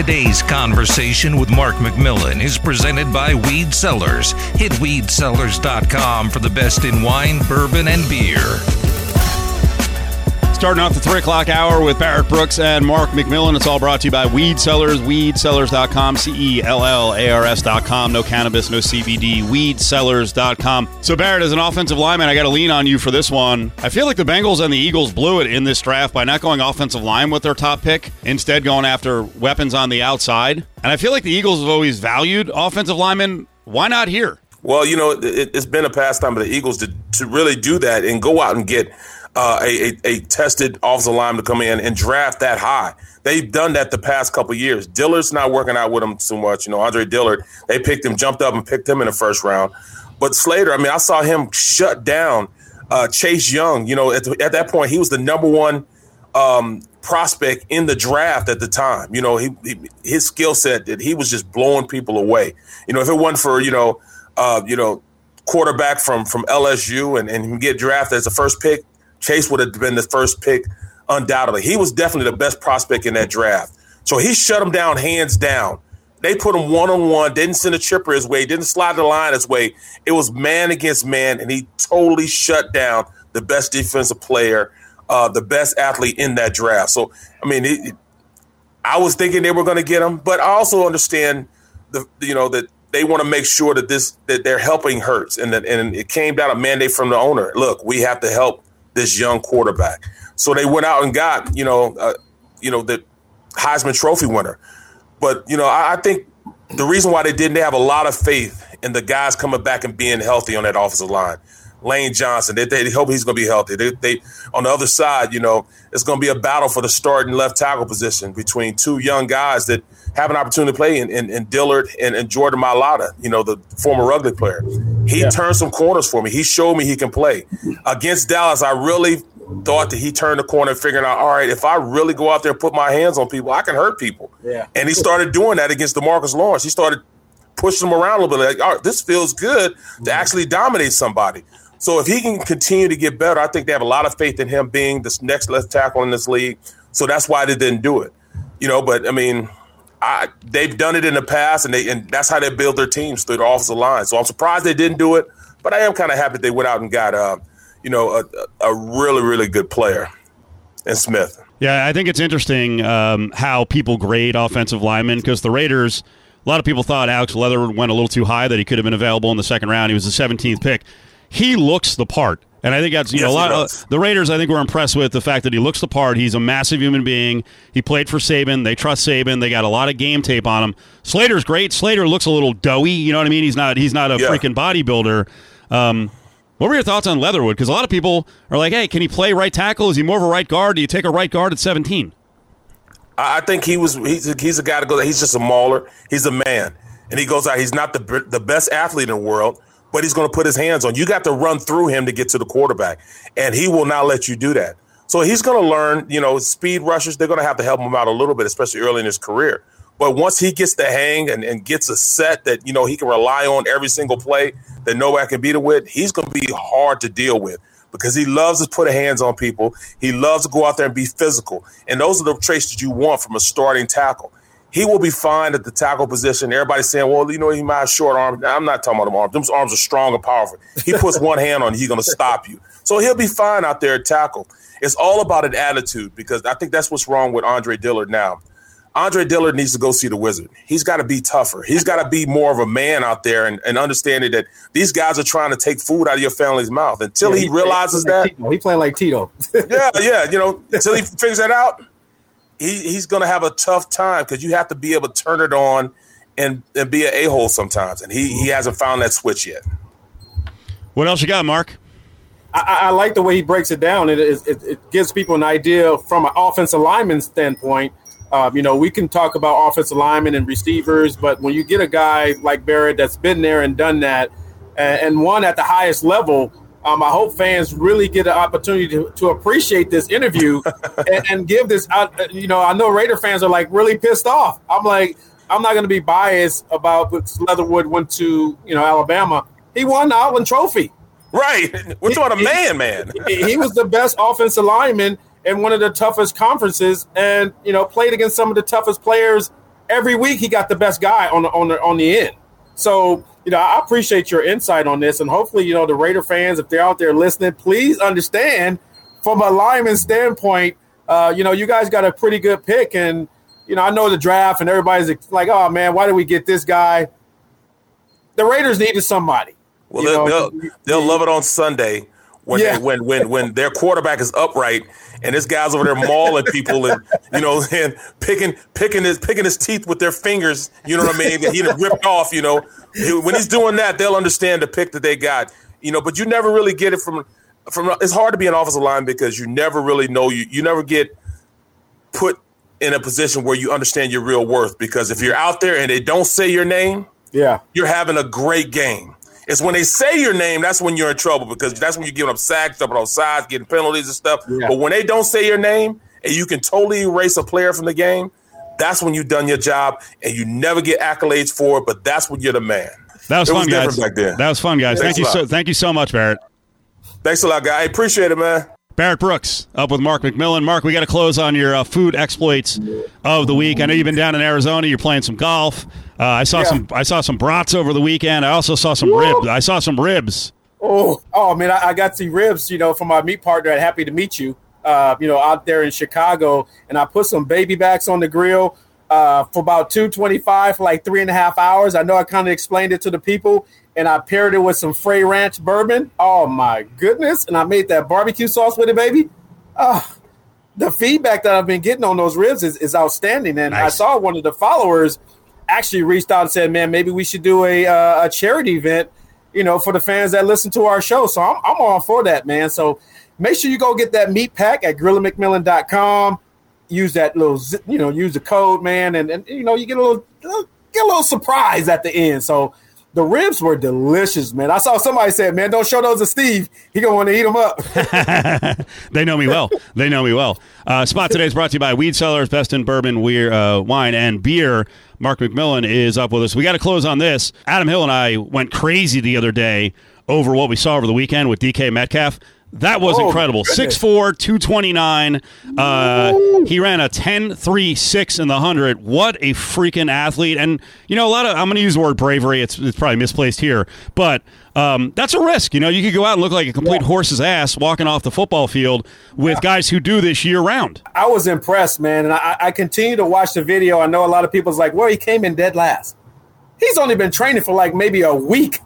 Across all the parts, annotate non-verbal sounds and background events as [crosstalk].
Today's conversation with Mark McMillan is presented by Weed Cellars. Hit weedcellars.com for the best in wine, bourbon, and beer. Starting off the 3 o'clock hour with Barrett Brooks and Mark McMillan. It's all brought to you by Weed Cellars, weedcellars.com, C E L L A R S.com. No cannabis, no CBD, weedcellars.com. So, Barrett, as an offensive lineman, I got to lean on you for this one. I feel like the Bengals and the Eagles blew it in this draft by not going offensive line with their top pick, instead, going after weapons on the outside. And I feel like the Eagles have always valued offensive linemen. Why not here? Well, you know, it, has been a pastime of the Eagles to, to really do that and go out and get uh, a, a, a, tested offensive lineman to come in and draft that high. They've done that the past couple years. Dillard's not working out with them too much. You know, Andre Dillard, they picked him, jumped up and picked him in the first round. But Slater, I mean, I saw him shut down uh, Chase Young. You know, at, the, at, that point, he was the number one um, prospect in the draft at the time. You know, he, he his skill set that he was just blowing people away. You know, if it wasn't for you know, uh, you know, quarterback from from LSU and and get drafted as the first pick, Chase would have been the first pick undoubtedly. He was definitely the best prospect in that draft. So he shut him down hands down. They put him one on one, didn't send a chipper his way, didn't slide the line his way. It was man against man, and he totally shut down the best defensive player, uh, the best athlete in that draft. So, I mean, it, I was thinking they were going to get him, but I also understand the you know that they want to make sure that this that they're helping Hurts, and that and it came down a mandate from the owner. Look, we have to help this young quarterback. So they went out and got, you know, uh, you know, the Heisman Trophy winner. But, you know, I, I think the reason why they didn't, they have a lot of faith in the guys coming back and being healthy on that offensive line. Lane Johnson, they, they hope he's going to be healthy. They, they, on the other side, you know, it's going to be a battle for the starting left tackle position between two young guys that have an opportunity to play in, in, in Dillard and, and, Jordan Mailata, you know, the former rugby player. He yeah. turned some corners for me. He showed me he can play. Against Dallas, I really thought that he turned the corner figuring out, all right, if I really go out there and put my hands on people, I can hurt people. Yeah. And he started doing that against DeMarcus Lawrence. He started pushing them around a little bit. Like, all right, this feels good to mm-hmm. actually dominate somebody. So if he can continue to get better, I think they have a lot of faith in him being this next left tackle in this league. So that's why they didn't do it. You know, but I mean, I, they've done it in the past, and they and that's how they build their teams through the offensive line. So I'm surprised they didn't do it, but I am kind of happy they went out and got uh, you know a, a really really good player in Smith. Yeah, I think it's interesting um, how people grade offensive linemen because the Raiders. A lot of people thought Alex Leatherwood went a little too high that he could have been available in the second round. He was the 17th pick. He looks the part. And I think that's you yes, know a lot. Of, the Raiders, I think, were impressed with the fact that he looks the part. He's a massive human being. He played for Saban. They trust Saban. They got a lot of game tape on him. Slater's great. Slater looks a little doughy. You know what I mean? He's not. He's not a yeah. freaking bodybuilder. Um, what were your thoughts on Leatherwood? Because a lot of people are like, "Hey, can he play right tackle? Is he more of a right guard? Do you take a right guard at 17?" I think he was. He's a, he's a guy to go. He's just a mauler. He's a man, and he goes out. He's not the the best athlete in the world but he's going to put his hands on. You got to run through him to get to the quarterback, and he will not let you do that. So he's going to learn, you know, speed rushers, they're going to have to help him out a little bit, especially early in his career. But once he gets the hang and, and gets a set that, you know, he can rely on every single play that nobody can beat him with, he's going to be hard to deal with because he loves to put his hands on people. He loves to go out there and be physical. And those are the traits that you want from a starting tackle he will be fine at the tackle position. Everybody's saying, well, you know, he might have short arms. I'm not talking about them arms. Those arms are strong and powerful. He puts [laughs] one hand on, he's going to stop you. So he'll be fine out there at tackle. It's all about an attitude because I think that's what's wrong with Andre Dillard now. Andre Dillard needs to go see the wizard. He's got to be tougher. He's got to be more of a man out there and, and, understanding that these guys are trying to take food out of your family's mouth. Until yeah, he, he, realizes that. He playing like Tito. yeah, yeah. You know, [laughs] until he figures that out, he, he's going to have a tough time because you have to be able to turn it on and, and be an a hole sometimes. And he, he hasn't found that switch yet. What else you got, Mark? I, I like the way he breaks it down. It, it, it, gives people an idea from an offensive lineman standpoint. Um, you know, we can talk about offensive linemen and receivers, but when you get a guy like Barrett that's been there and done that, and, and won at the highest level, um, I hope fans really get an opportunity to, to appreciate this interview [laughs] and, and, give this. out. You know, I know Raider fans are like really pissed off. I'm like, I'm not going to be biased about what Leatherwood went to, you know, Alabama. He won the Outland Trophy. Right. We're talking a man, man. he, he was the best offensive lineman in one of the toughest conferences and, you know, played against some of the toughest players every week he got the best guy on the on the on the end. So you know, I appreciate your insight on this, and hopefully, you know, the Raider fans, if they're out there listening, please understand from a lineman standpoint. Uh, you know, you guys got a pretty good pick, and you know, I know the draft, and everybody's like, "Oh man, why did we get this guy?" The Raiders needed somebody. Well, they'll, they'll, they'll love it on Sunday when yeah. they, when when when their quarterback is upright and this guy's over there mauling people and you know [laughs] and picking picking his picking his teeth with their fingers. You know what I mean? He ripped off. You know when he's doing that, they'll understand the pick that they got. You know, but you never really get it from from. It's hard to be an offensive line because you never really know you. You never get put in a position where you understand your real worth because if you're out there and they don't say your name, yeah, you're having a great game. It's when they say your name that's when you're in trouble because that's when you're giving up sacks, jumping off sides, getting penalties and stuff. Yeah. But when they don't say your name and you can totally erase a player from the game, that's when you've done your job and you never get accolades for it. But that's when you're the man. That was it fun, was guys. Back then. That was fun, guys. Thanks thank you so. Thank you so much, Barrett. Thanks a lot, guy. I appreciate it, man. Barrett Brooks up with Mark McMillan. Mark, we got to close on your uh, food exploits of the week. I know you've been down in Arizona. You're playing some golf. Uh, I saw yeah. some. I saw some brats over the weekend. I also saw some ribs. I saw some ribs. Oh, oh man! I, I got the ribs. You know, from my meat partner at Happy to Meet You. Uh, you know, out there in Chicago, and I put some baby backs on the grill uh, for about two twenty five for like three and a half hours. I know I kind of explained it to the people, and I paired it with some Frey Ranch bourbon. Oh my goodness! And I made that barbecue sauce with it, baby. Oh, the feedback that I've been getting on those ribs is, is outstanding. And nice. I saw one of the followers actually reached out and said, "Man, maybe we should do a uh, a charity event, you know, for the fans that listen to our show." So I'm I'm all for that, man. So make sure you go get that meat pack at grillandmcmillan.com. Use that little, you know, use the code, man, and, and you know you get a little get a little surprise at the end. So the ribs were delicious, man. I saw somebody said, "Man, don't show those to Steve. He gonna want to eat them up." [laughs] they know me well. They know me well. Uh, Spot today is brought to you by Weed Cellars, best in bourbon, weir, uh, wine, and beer. Mark McMillan is up with us. We got to close on this. Adam Hill and I went crazy the other day over what we saw over the weekend with DK Metcalf. That was oh, incredible. 6'4, 229. Uh, he ran a 10 3 6 in the 100. What a freaking athlete. And, you know, a lot of, I'm going to use the word bravery. It's, it's probably misplaced here, but um, that's a risk. You know, you could go out and look like a complete yeah. horse's ass walking off the football field with yeah. guys who do this year round. I was impressed, man. And I, I continue to watch the video. I know a lot of people's like, well, he came in dead last. He's only been training for like maybe a week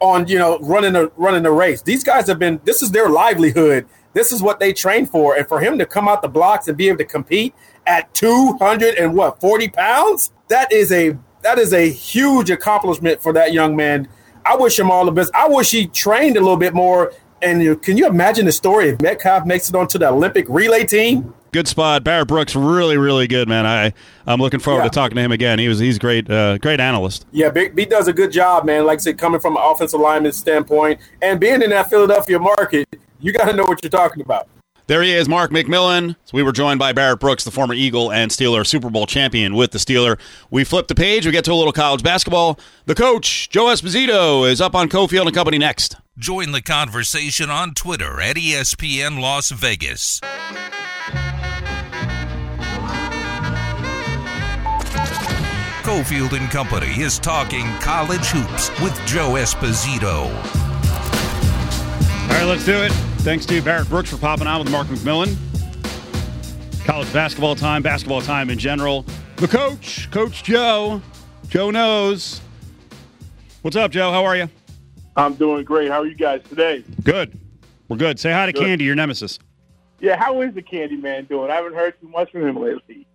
on you know running a running a race. These guys have been this is their livelihood. This is what they train for, and for him to come out the blocks and be able to compete at two hundred and what forty pounds, that is a that is a huge accomplishment for that young man. I wish him all the best. I wish he trained a little bit more. And can you imagine the story if Metcalf makes it onto the Olympic relay team? Good spot. Barrett Brooks, really, really good, man. I I'm looking forward yeah. to talking to him again. He was he's great, uh, great analyst. Yeah, B, B does a good job, man. Like I said, coming from an offensive lineman standpoint and being in that Philadelphia market, you got to know what you're talking about. There he is, Mark McMillan. So we were joined by Barrett Brooks, the former Eagle and Steeler Super Bowl champion with the Steeler. We flip the page. We get to a little college basketball. The coach, Joe Esposito, is up on Cofield and Company next. Join the conversation on Twitter at ESPN Las Vegas. Cofield and Company is talking college hoops with Joe Esposito. All right, let's do it. Thanks to Barrett Brooks for popping on with Mark McMillan. College basketball time, basketball time in general. The coach, Coach Joe. Joe knows. What's up, Joe? How are you? I'm doing great. How are you guys today? Good. We're good. Say hi to good. Candy, your nemesis. Yeah, how is the Candy Man doing? I haven't heard too much from him lately.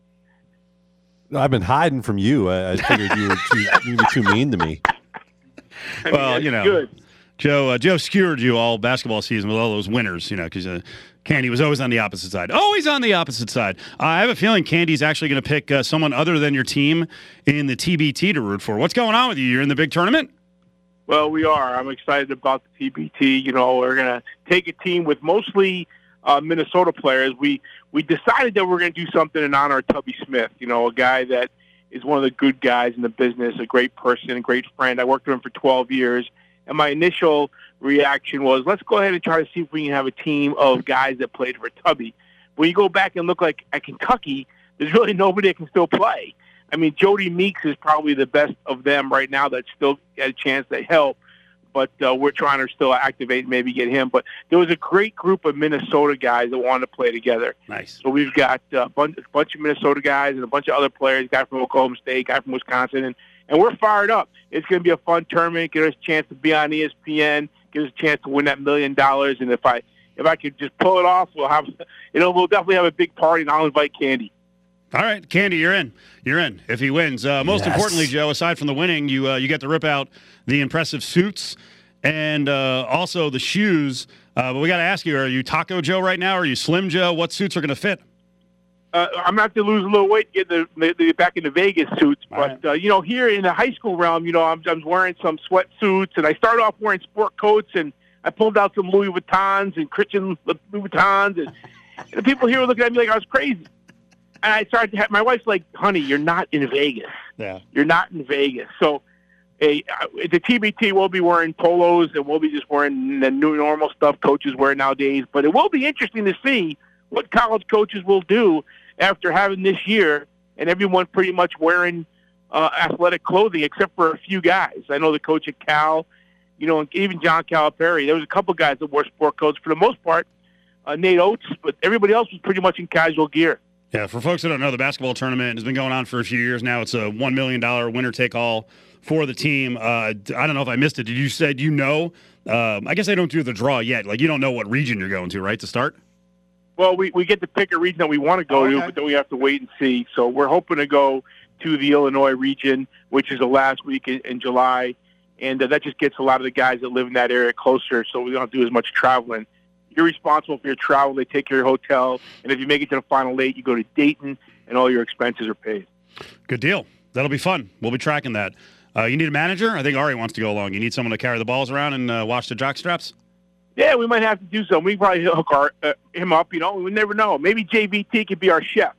I've been hiding from you. I, I figured you were too, you were too mean to me. I mean, well, you know, good. Joe uh, Joe skewered you all basketball season with all those winners, you know, because uh, Candy was always on the opposite side. Always on the opposite side. Uh, I have a feeling Candy's actually going to pick uh, someone other than your team in the TBT to root for. What's going on with you? You're in the big tournament. Well, we are. I'm excited about the TBT. You know, we're going to take a team with mostly uh, Minnesota players. We we decided that we're going to do something in honor of Tubby Smith. You know, a guy that is one of the good guys in the business, a great person, a great friend. I worked with him for 12 years, and my initial reaction was, let's go ahead and try to see if we can have a team of guys that played for Tubby. When you go back and look like at Kentucky, there's really [laughs] nobody that can still play. I mean, Jodie Meeks is probably the best of them right now that still got a chance to help. But uh, we're trying to still activate, maybe get him. But there was a great group of Minnesota guys that wanted to play together. Nice. So we've got uh, a bunch, a bunch of Minnesota guys and a bunch of other players, guy from Oklahoma State, guy from Wisconsin, and, and we're fired up. It's going to be a fun tournament. Give us a chance to be on ESPN. Give us a chance to win that million dollars. And if I if I could just pull it off, we'll have [laughs] you know we'll definitely have a big party, and I'll invite Candy. All right, Candy, you're in. You're in if he wins. Uh, most Yes. importantly, Joe, aside from the winning, you uh, you get to rip out the impressive suits and uh, also the shoes. Uh, but we got to ask you: Are you Taco Joe right now? Are you Slim Joe? What suits are going to fit? uh, I'm not to lose a little weight, to get the, the, the back in the Vegas suits. All But uh, you know, here in the high school realm, you know, I'm, I'm wearing some sweatsuits, and I started off wearing sport coats, and I pulled out some Louis Vuittons and Christian Louis Vuittons, and, and the people here were looking at me like I was crazy. And I started to have my wife's like, "Honey, you're not in Vegas. Yeah. You're not in Vegas." So. A, uh, the TBT will be wearing polos and we'll be just wearing the new normal stuff coaches wear nowadays. But it will be interesting to see what college coaches will do after having this year and everyone pretty much wearing uh, athletic clothing except for a few guys. I know the coach at Cal, you know, and even John Calipari. There was a couple guys that wore sport coats for the most part. Uh, Nate Oats, but everybody else was pretty much in casual gear. Yeah, for folks that don't know, the basketball tournament has been going on for a few years now. It's a one million dollar winner take all for the team. Uh, I don't know if I missed it. Did you said you know? Um, I guess they don't do the draw yet. Like you don't know what region you're going to, right? To start. Well, we, we get to pick a region that we want to go Oh, to, but then we have to wait and see. So we're hoping to go to the Illinois region, which is the last week in, in July, and uh, that just gets a lot of the guys that live in that area closer, so we don't have to do as much traveling. You're responsible for your travel. They take care of your hotel, and if you make it to the final eight, you go to Dayton, and all your expenses are paid. Good deal. That'll be fun. We'll be tracking that. Uh, you need a manager? I think Ari wants to go along. You need someone to carry the balls around and uh, watch the jock straps. Yeah, we might have to do something. We can probably hook our, uh, him up. You know, we never know. Maybe JVT could be our chef.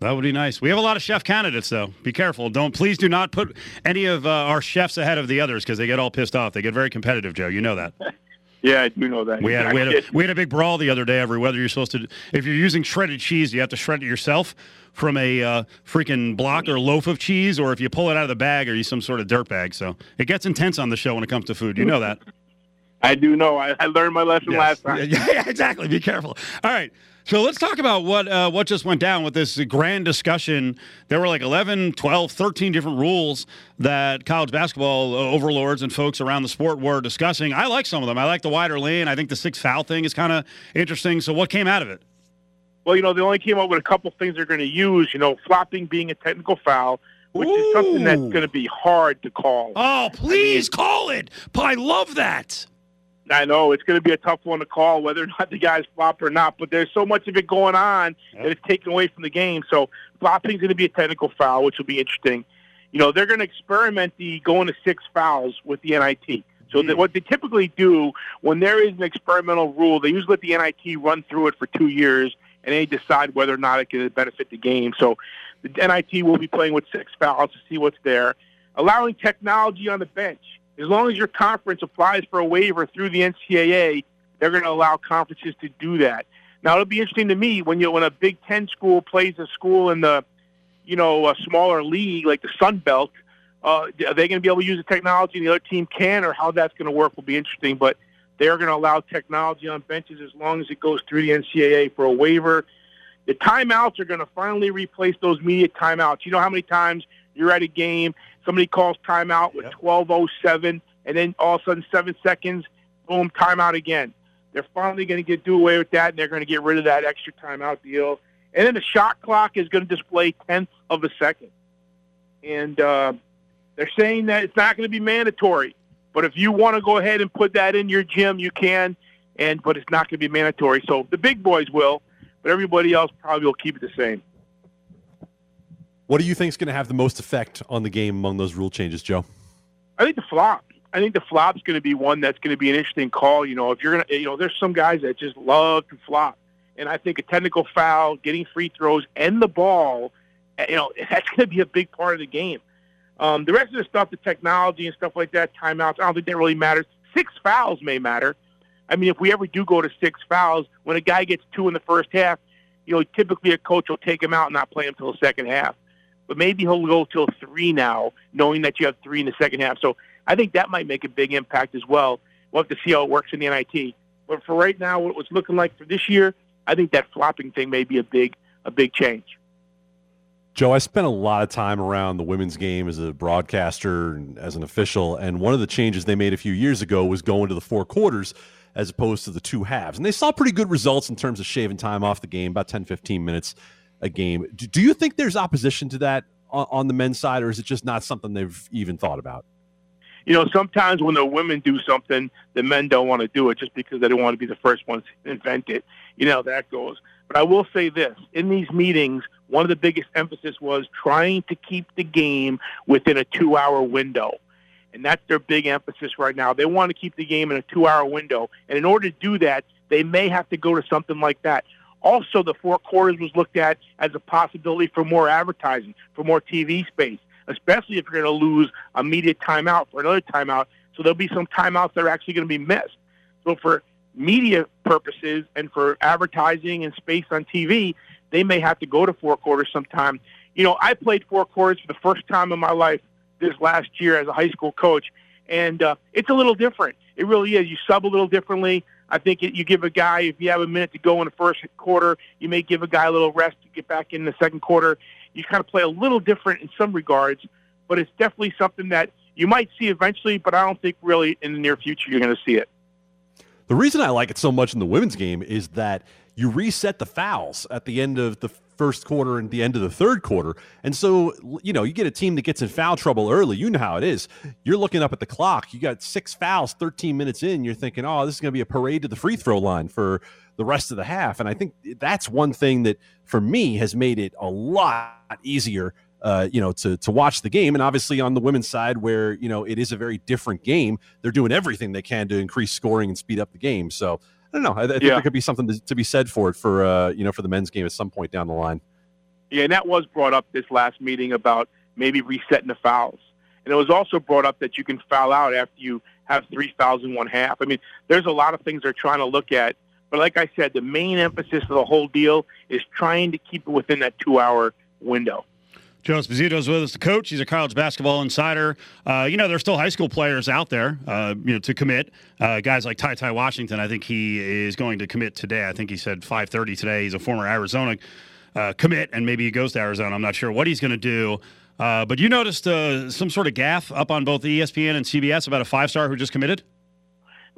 That would be nice. We have a lot of chef candidates, though. Be careful. Don't please do not put any of uh, our chefs ahead of the others because they get all pissed off. They get very competitive, Joe. You know that. [laughs] Yeah, I do know that. We had we had a, we had a big brawl the other day over whether you're supposed to if you're using shredded cheese, you have to shred it yourself from a uh, freaking block or loaf of cheese, or if you pull it out of the bag, are you some sort of dirt bag? So it gets intense on the show when it comes to food. You know that. [laughs] I do know. I, I learned my lesson last time. [laughs] Yeah, yeah, exactly. Be careful. All right. So let's talk about what uh, what just went down with this grand discussion. There were like 11, 12, 13 different rules that college basketball uh, overlords and folks around the sport were discussing. I like some of them. I like the wider lane. I think the six foul thing is kind of interesting. So what came out of it? Well, you know, they only came up with a couple things they're going to use. You know, flopping being a technical foul, which is something that's going to be hard to call. Oh, please call it. I love that. I know it's going to be a tough one to call, whether or [laughs] not the guys flop or not. But there's so much of it going on that it's taken away from the game. So flopping is going to be a technical foul, which will be interesting. You know, they're going to experiment the going to six fouls with the NIT. So that hmm. what they typically do when there is an experimental rule, they usually let the NIT run through it for two years, and they decide whether or not it can benefit the game. So the NIT will be playing with six fouls to see what's there, allowing technology on the bench. As long as your conference applies for a waiver through the NCAA, they're going to allow conferences to do that. Now it'll be interesting to me when you when a Big Ten school plays a school in the, you know, a smaller league like the Sun Belt. Uh, are they going to be able to use the technology and the other team can, or how that's going to work will be interesting. But they're going to allow technology on benches as long as it goes through the NCAA for a waiver. The timeouts are going to finally replace those media timeouts. You know how many times you're at a game, somebody calls timeout with 12:07, and then all of a sudden seven seconds, boom, timeout again. They're finally going to get do away with that, and they're going to get rid of that extra timeout deal. And then the shot clock is going to display tenths of a second. And uh, they're saying that it's not going to be mandatory. But if you want to go ahead and put that in your gym, you can. And but it's not going to be mandatory. So the big boys will, but everybody else probably will keep it the same. What do you think is going to have the most effect on the game among those rule changes, Joe? I think the flop. I think the flop's going to be one that's going to be an interesting call. You know, if you're going to, you know, there's some guys that just love to flop, and I think a technical foul, getting free throws, and the ball, eh, you know, [laughs] that's going to be a big part of the game. Um, the rest of the stuff, the technology and stuff like that, timeouts, I don't think that really matters. Six fouls may matter. I mean, if we ever do go to six fouls, when a guy gets two in the first half, you know, typically a coach will take him out and not play him until the second half. But maybe he'll go till three now, knowing that you have three in the second half. So I think that might make a big impact as well. We'll have to see how it works in the NIT. But for right now, what it was looking like for this year, I think that flopping thing may be a big a big change. Joe, I spent a lot of time around the women's game as a broadcaster and as an official, and one of the changes they made a few years ago was going to the four quarters as opposed to the two halves. And they saw pretty good results in terms of shaving time off the game, about 10, 15 minutes a game. Do you think there's opposition to that on, on the men's side, or is it just not something they've even thought about? You know, sometimes when the women do something, the men don't want to do it just because they don't want to be the first ones to invent it. You know, that goes. But I will say this in these meetings, one of the biggest emphasis was trying to keep the game within a two hour window. And that's their big emphasis right now. They want to keep the game in a two hour window. And in order to do that, they may have to go to something like that. Also, the four quarters was looked at as a possibility for more advertising, for more TV space, especially if you're going to lose a media timeout for another timeout. So there'll be some timeouts that are actually going to be missed. So for media purposes and for advertising and space on TV, they may have to go to four quarters sometime. You know, I played four quarters for the first time in my life this last year as a high school coach, and uh, it's a little different. It really is. You sub a little differently. I think it, you give a guy, if you have a minute to go in the first quarter, you may give a guy a little rest to get back in the second quarter. You kind of play a little different in some regards, but it's definitely something that you might see eventually, but I don't think really in the near future you're going to see it. The reason I like it so much in the women's game is that you reset the fouls at the end of the first quarter and the end of the third quarter. And so, you know, you get a team that gets in foul trouble early. You know how it is. You're looking up at the clock. You got six fouls 13 minutes in. You're thinking, oh, this is going to be a parade to the free throw line for the rest of the half. And I think that's one thing that, for me, has made it a lot easier. Uh, you know, to to watch the game, and obviously on the women's side, where you know it is a very different game, they're doing everything they can to increase scoring and speed up the game. So I don't know. I, I think yeah. there could be something to, to, be said for it for uh, you know for the men's game at some point down the line. Yeah, and that was brought up this last meeting about maybe resetting the fouls, and it was also brought up that you can foul out after you have three fouls in one half. I mean, there's a lot of things they're trying to look at, but like I said, the main emphasis of the whole deal is trying to keep it within that two-hour window. Joe Esposito is with us, the coach. He's a college basketball insider. Uh, you know, there's still high school players out there, uh, you know, to commit. Uh, guys like Ty Ty Washington, I think he is going to commit today. I think he said 5:30 today. He's a former Arizona uh, commit, and maybe he goes to Arizona. I'm not sure what he's going to do. Uh, but you noticed uh, some sort of gaff up on both ESPN and CBS about a five star who just committed.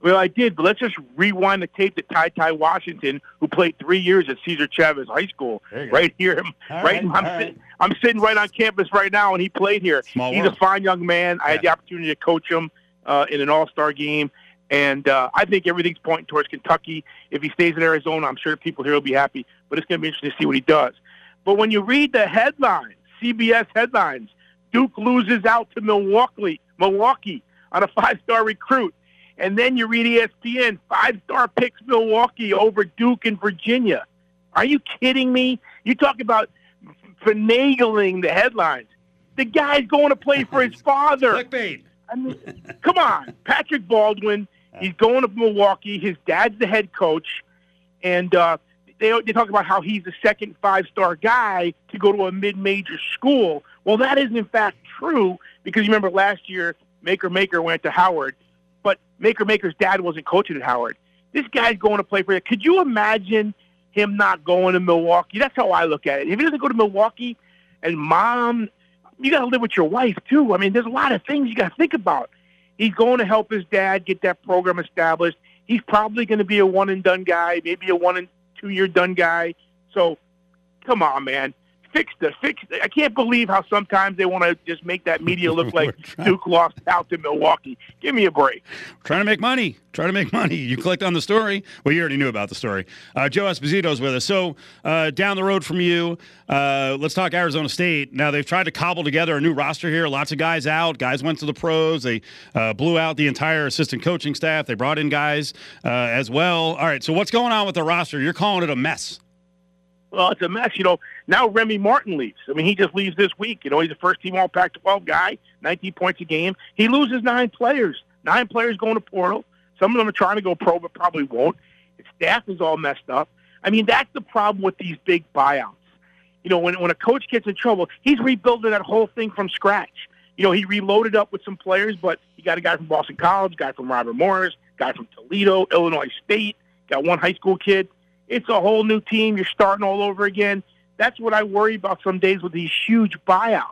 Well, I did, but let's just rewind the tape to Ty Ty Washington, who played three years at Cesar Chavez High School, right here. All [laughs] right, I'm, right. I'm sitting right on campus right now, and he played here. Small He's world. a fine young man. Yeah. I had the opportunity to coach him uh, in an All Star game, and uh, I think everything's pointing towards Kentucky. If he stays in Arizona, I'm sure people here will be happy. But it's going to be interesting to see what he does. But when you read the headlines, CBS headlines, Duke loses out to Milwaukee, Milwaukee on a five-star recruit. And then you read ESPN, five star picks Milwaukee over Duke and Virginia. Are you kidding me? You talk about finagling the headlines. The guy's going to play for his [laughs] father. Clickbait. I mean, come on. Patrick Baldwin, he's going to Milwaukee. His dad's the head coach. And uh, they, they talk about how he's the second five star guy to go to a mid major school. Well, that isn't in fact true because you remember last year, Makur Maker went to Howard but Makur Maker's dad wasn't coaching at Howard. This guy's going to play for you. Could you imagine him not going to Milwaukee? That's how I look at it. If he doesn't go to Milwaukee, and mom, you got to live with your wife too. I mean, there's a lot of things you got to think about. He's going to help his dad get that program established. He's probably going to be a one and done guy, maybe a one and two year done guy. So, come on, man fix the fix. I can't believe how sometimes they want to just make that media look [laughs] like Duke lost out to Milwaukee. Give me a break. We're trying to make money. Trying to make money. You clicked on the story. Well, you already knew about the story. Uh, Joe Esposito is with us. So uh, down the road from you, uh, let's talk Arizona State. Now they've tried to cobble together a new roster here. Lots of guys out. Guys went to the pros. They uh, blew out the entire assistant coaching staff. They brought in guys uh, as well. All right. So what's going on with the roster? You're calling it a mess. Well, it's a mess. You know, now Remy Martin leaves. I mean, he just leaves this week. You know, he's a first team All Pac 12 guy, 19 points a game. He loses nine players. Nine players going to portal. Some of them are trying to go pro, but probably won't. His staff is all messed up. I mean, that's the problem with these big buyouts. You know, when when a coach gets in trouble, he's rebuilding that whole thing from scratch. You know, he reloaded up with some players, but he got a guy from Boston College, guy from Robert Morris, guy from Toledo, Illinois State, got one high school kid. It's a whole new team. You're starting all over again. That's what I worry about some days with these huge buyouts.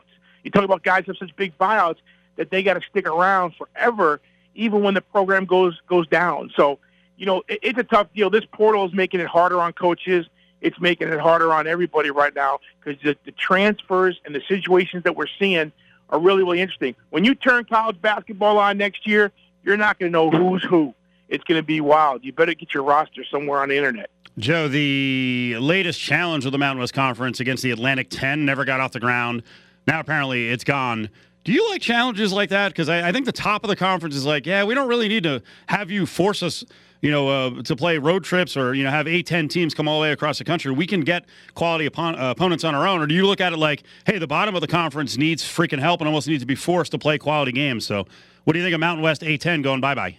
You talk about guys have such big buyouts that they got to stick around forever, even when the program goes goes down. So, you know, it, it's a tough deal. This portal is making it harder on coaches. It's making it harder on everybody right now because the, the transfers and the situations that we're seeing are really, really interesting. When you turn college basketball on next year, you're not going to know who's who. It's going to be wild. You better get your roster somewhere on the internet. Joe, the latest challenge of the Mountain West Conference against the Atlantic 10 never got off the ground. Now, apparently, it's gone. Do you like challenges like that? Because I, I, think the top of the conference is like, yeah, we don't really need to have you force us, you know, uh, to play road trips or you know have eight, ten teams come all the way across the country. We can get quality oppo- uh, opponents on our own. Or do you look at it like, hey, the bottom of the conference needs freaking help and almost needs to be forced to play quality games? So, what do you think of Mountain West A10 going bye bye?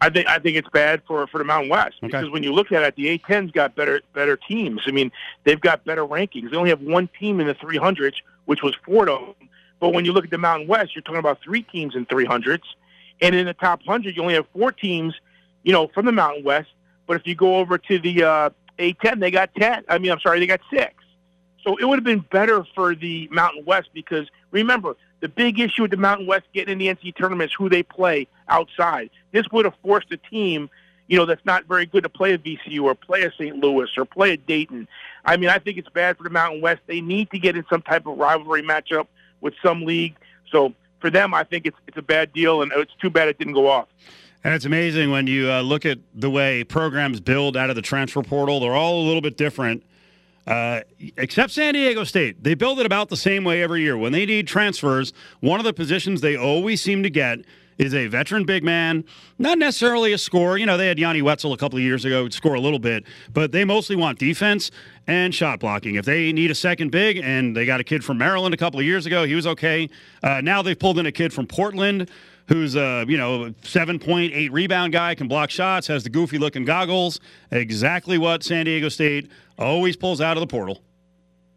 I think I think it's bad for for the Mountain West Okay. because when you look at it, the A10's got better better teams. I mean, they've got better rankings. They only have one team in the 300s, which was Fordham. But when you look at the Mountain West, you're talking about three teams in 300s, and in the top 100, you only have four teams, you know, from the Mountain West. But if you go over to the uh, A10, they got 10. I mean, I'm sorry, they got six. So it would have been better for the Mountain West because remember, the big issue with the Mountain West getting in the NCAA tournament is who they play outside. This would have forced a team, you know, that's not very good to play a VCU or play a St. Louis or play a Dayton. I mean, I think it's bad for the Mountain West. They need to get in some type of rivalry matchup with some league. So for them, I think it's it's a bad deal, and it's too bad it didn't go off. And it's amazing when you uh, look at the way programs build out of the transfer portal. They're all a little bit different, uh, except San Diego State. They build it about the same way every year. When they need transfers, one of the positions they always seem to get is a veteran big man, not necessarily a scorer. You know, they had Yanni Wetzell a couple of years ago, score a little bit, but they mostly want defense and shot blocking. If they need a second big, and they got a kid from Maryland a couple of years ago, he was okay. Uh, now they've pulled in a kid from Portland who's a you know seven point eight rebound guy, can block shots, has the goofy looking goggles. Exactly what San Diego State always pulls out of the portal.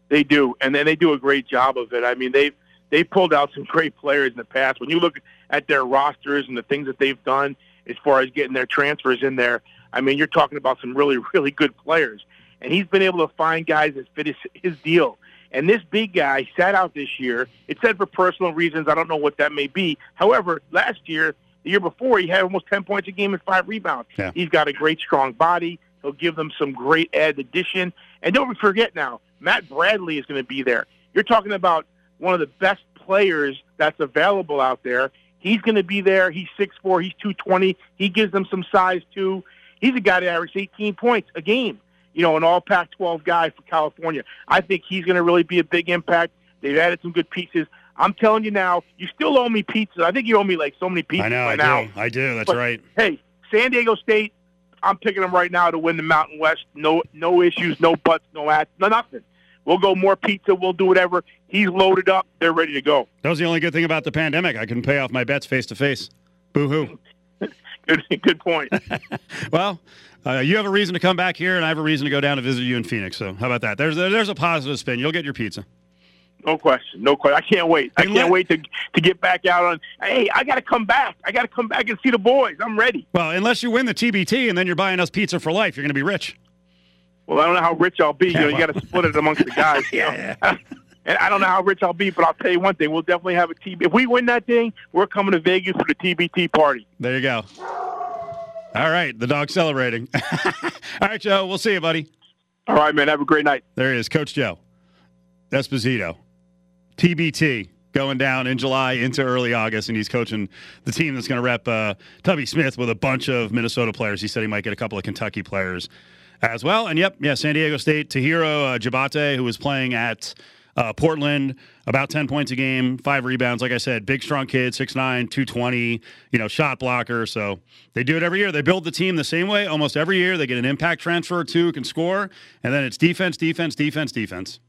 They do, and then they do a great job of it. I mean, they've they pulled out some great players in the past. When you look at their rosters and the things that they've done as far as getting their transfers in there, I mean, you're talking about some really really good players. And he's been able to find guys that fit his, his deal. And this big guy sat out this year. It said for personal reasons. I don't know what that may be. However, last year, the year before, he had almost 10 points a game and five rebounds. Yeah. He's got a great, strong body. He'll give them some great add addition. And don't forget now, Matt Bradley is going to be there. You're talking about one of the best players that's available out there. He's going to be there. He's 6'4", he's 220. He gives them some size, too. He's a guy that averages 18 points a game you know, an all Pac 12 guy for California. I think he's going to really be a big impact. They've added some good pieces. I'm telling you now, you still owe me pizza. I think you owe me like so many pizzas I know, by I now. do. I do. That's But, right. Hey, San Diego State, I'm picking them right now to win the Mountain West. No, no issues, no buts, no ads, no nothing. We'll go more pizza. We'll do whatever. He's loaded up. They're ready to go. That was the only good thing about the pandemic. I can pay off my bets face to face. Boo hoo. Good, good point. [laughs] Well, uh, you have a reason to come back here, and I have a reason to go down to visit you in Phoenix. So how about that? There's there's a positive spin. You'll get your pizza. No question. No question. I can't wait. I can't wait to to get back out on. Hey, I got to come back. I got to come back and see the boys. I'm ready. Well, unless you win the TBT, and then you're buying us pizza for life, you're going to be rich. Well, I don't know how rich I'll be. You know, you got to split it amongst the guys. [laughs] know? [laughs] And I don't know how rich I'll be, but I'll tell you one thing: we'll definitely have a TB. If we win that thing, we're coming to Vegas for the TBT party. There you go. All right, the dog's celebrating. [laughs] All right, Joe. We'll see you, buddy. All right, man. Have a great night. There he is, Coach Joe Esposito. TBT going down in July into early August, and he's coaching the team that's going to rep uh, Tubby Smith with a bunch of Minnesota players. He said he might get a couple of Kentucky players as well. And yep, yeah, San Diego State, Tahirou uh, Diabate, who was playing at uh, Portland, about 10 points a game, five rebounds. Like I said, big, strong kid, 6'9, 220, you know, shot blocker. So they do it every year. They build the team the same way almost every year. They get an impact transfer or two, who can score, and then it's defense, defense, defense, defense.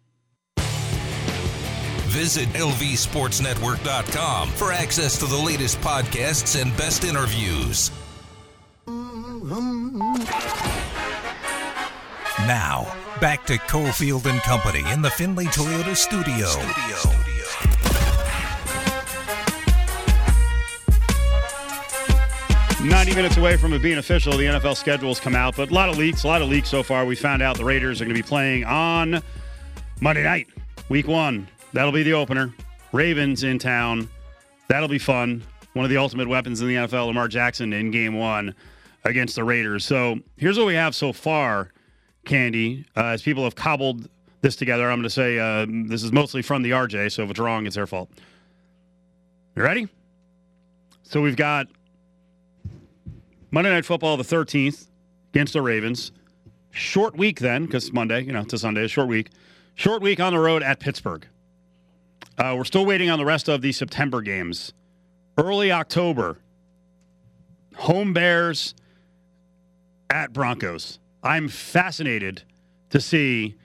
Visit lvsportsnetwork.com for access to the latest podcasts and best interviews. Now, back to Cofield and Company in the Findlay Toyota studio. 90 minutes away from it being official, the NFL schedules come out, but a lot of leaks, a lot of leaks so far. We found out the Raiders are going to be playing on Monday night, week one. That'll be the opener. Ravens in town. That'll be fun. One of the ultimate weapons in the NFL, Lamar Jackson in game one against the Raiders. So here's what we have so far, Candy. Uh, as people have cobbled this together, I'm going to say uh, this is mostly from the RJ, so if it's wrong, it's their fault. You ready? So we've got Monday Night Football, the 13th, against the Ravens. Short week then, because Monday, you know, to Sunday, a short week. Short week on the road at Pittsburgh. Uh, we're still waiting on the rest of the September games. Early October, home Bears at Broncos. I'm fascinated to see.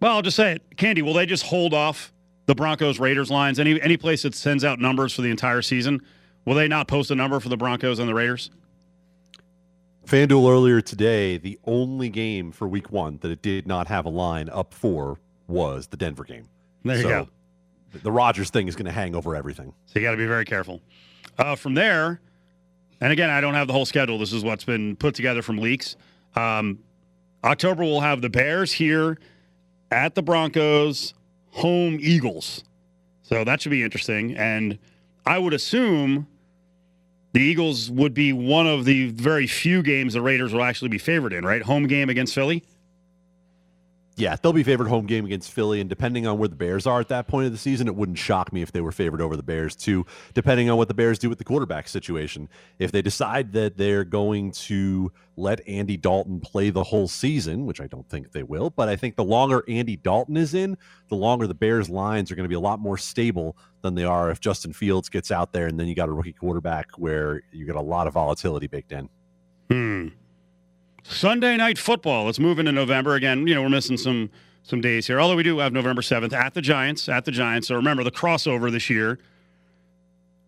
Well, I'll just say it, Candy. Will they just hold off the Broncos Raiders lines? Any any place that sends out numbers for the entire season, will they not post a number for the Broncos and the Raiders? FanDuel earlier today, the only game for week one that it did not have a line up for was the Denver game. There you so go. The Rodgers thing is going to hang over everything. So you got to be very careful. Uh, from there, and again, I don't have the whole schedule. This is what's been put together from leaks. Um, October, we'll have the Bears here at the Broncos, home Eagles. So that should be interesting. And I would assume the Eagles would be one of the very few games the Raiders will actually be favored in, right? Home game against Philly. Yeah, they'll be favored home game against Philly, and depending on where the Bears are at that point of the season, it wouldn't shock me if they were favored over the Bears too. Depending on what the Bears do with the quarterback situation, if they decide that they're going to let Andy Dalton play the whole season, which I don't think they will, but I think the longer Andy Dalton is in, the longer the Bears lines are going to be a lot more stable than they are if Justin Fields gets out there and then you got a rookie quarterback where you get a lot of volatility baked in. Hmm. Sunday night football. Let's move into November again. You know, we're missing some some days here. Although we do have November seventh at the Giants. At the Giants. So remember the crossover this year.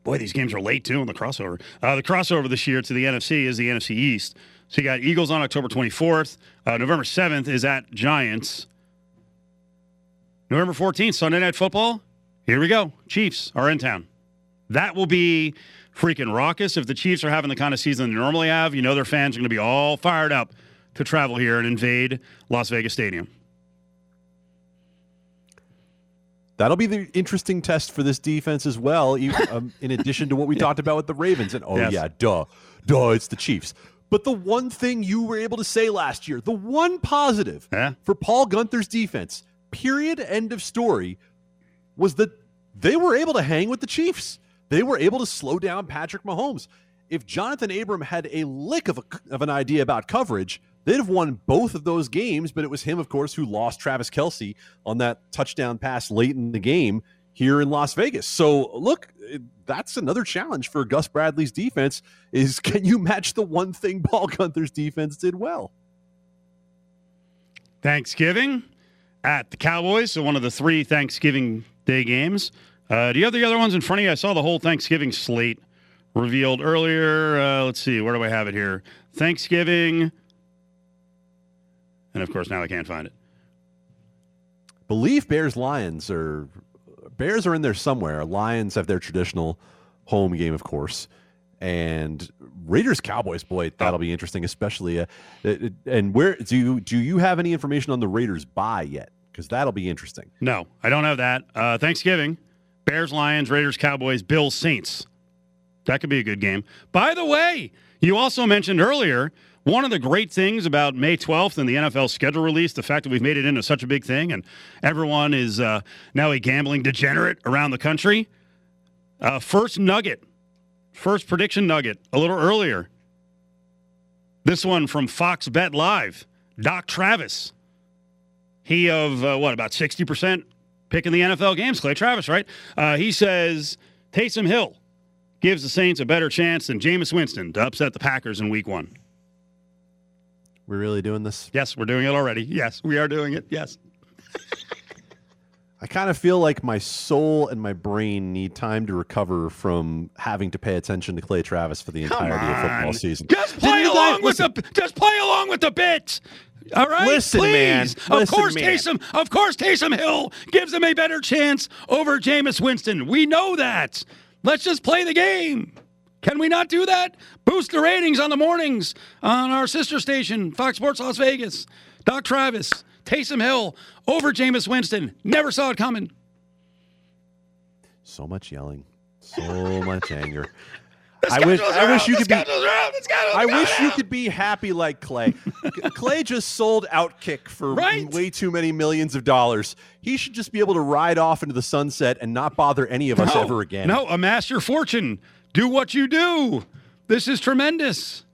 Boy, these games are late too in the crossover. Uh, the crossover this year to the NFC is the NFC East. So you got Eagles on October 24th. Uh, November 7th is at Giants. November 14th, Sunday Night Football. Here we go. Chiefs are in town. That will be freaking raucous. If the Chiefs are having the kind of season they normally have, you know their fans are going to be all fired up to travel here and invade Las Vegas Stadium. That'll be the interesting test for this defense as well, [laughs] um, in addition to what we talked about with the Ravens. And oh, Yes. yeah, duh, duh, it's the Chiefs. But the one thing you were able to say last year, the one positive Yeah. for Paul Guenther's defense, period, end of story, was that they were able to hang with the Chiefs. They were able to slow down Patrick Mahomes. If Johnathan Abram had a lick of, a, of an idea about coverage, they'd have won both of those games. But it was him, of course, who lost Travis Kelce on that touchdown pass late in the game here in Las Vegas. So look, that's another challenge for Gus Bradley's defense is [laughs] can you match the one thing Paul Guenther's defense did well? Thanksgiving at the Cowboys, so one of the three Thanksgiving Day games. Uh, do you have the other ones in front of you? I saw the whole Thanksgiving slate revealed earlier. Uh, let's see, where do I have it here? Thanksgiving. And of course, now I can't find it. believe Bears Lions are Bears are in there somewhere. Lions have their traditional home game, of course, and Raiders Cowboys. Boy, that'll be interesting, especially. Uh, and where do you do you have any information on the Raiders bye yet? Because that'll be interesting. No, I don't have that. Uh, Thanksgiving, Bears, Lions, Raiders, Cowboys, Bills, Saints. That could be a good game. By the way, you also mentioned earlier one of the great things about May 12th and the NFL schedule release, the fact that we've made it into such a big thing and everyone is uh, now a gambling degenerate around the country. Uh, first nugget, first prediction nugget a little earlier. This one from Fox Bet Live, Doc Travis. He of uh, what about sixty percent picking the NFL games? Clay Travis, right? Uh, he says Taysom Hill gives the Saints a better chance than Jameis Winston to upset the Packers in Week One. We're really doing this. Yes, we're doing it already. Yes, we are doing it. Yes. [laughs] I kind of feel like my soul and my brain need time to recover from having to pay attention to Clay Travis for the entirety of football season. Just play Didn't along with the just play along with the bit. All right, Listen, Please. man. Of Listen, course, man. Taysom. Of course, Taysom Hill gives him a better chance over Jameis Winston. We know that. Let's just play the game. Can we not do that? Boost the ratings on the mornings on our sister station, Fox Sports Las Vegas. Doc Travis, Taysom Hill over Jameis Winston. Never saw it coming. So much yelling, so much anger. [laughs] I wish I wish you could be I wish you could be happy like Clay. [laughs] Clay just sold Outkick for Right. way too many millions of dollars. He should just be able to ride off into the sunset and not bother any of us No, ever again. No, amass your fortune. Do what you do. This is tremendous.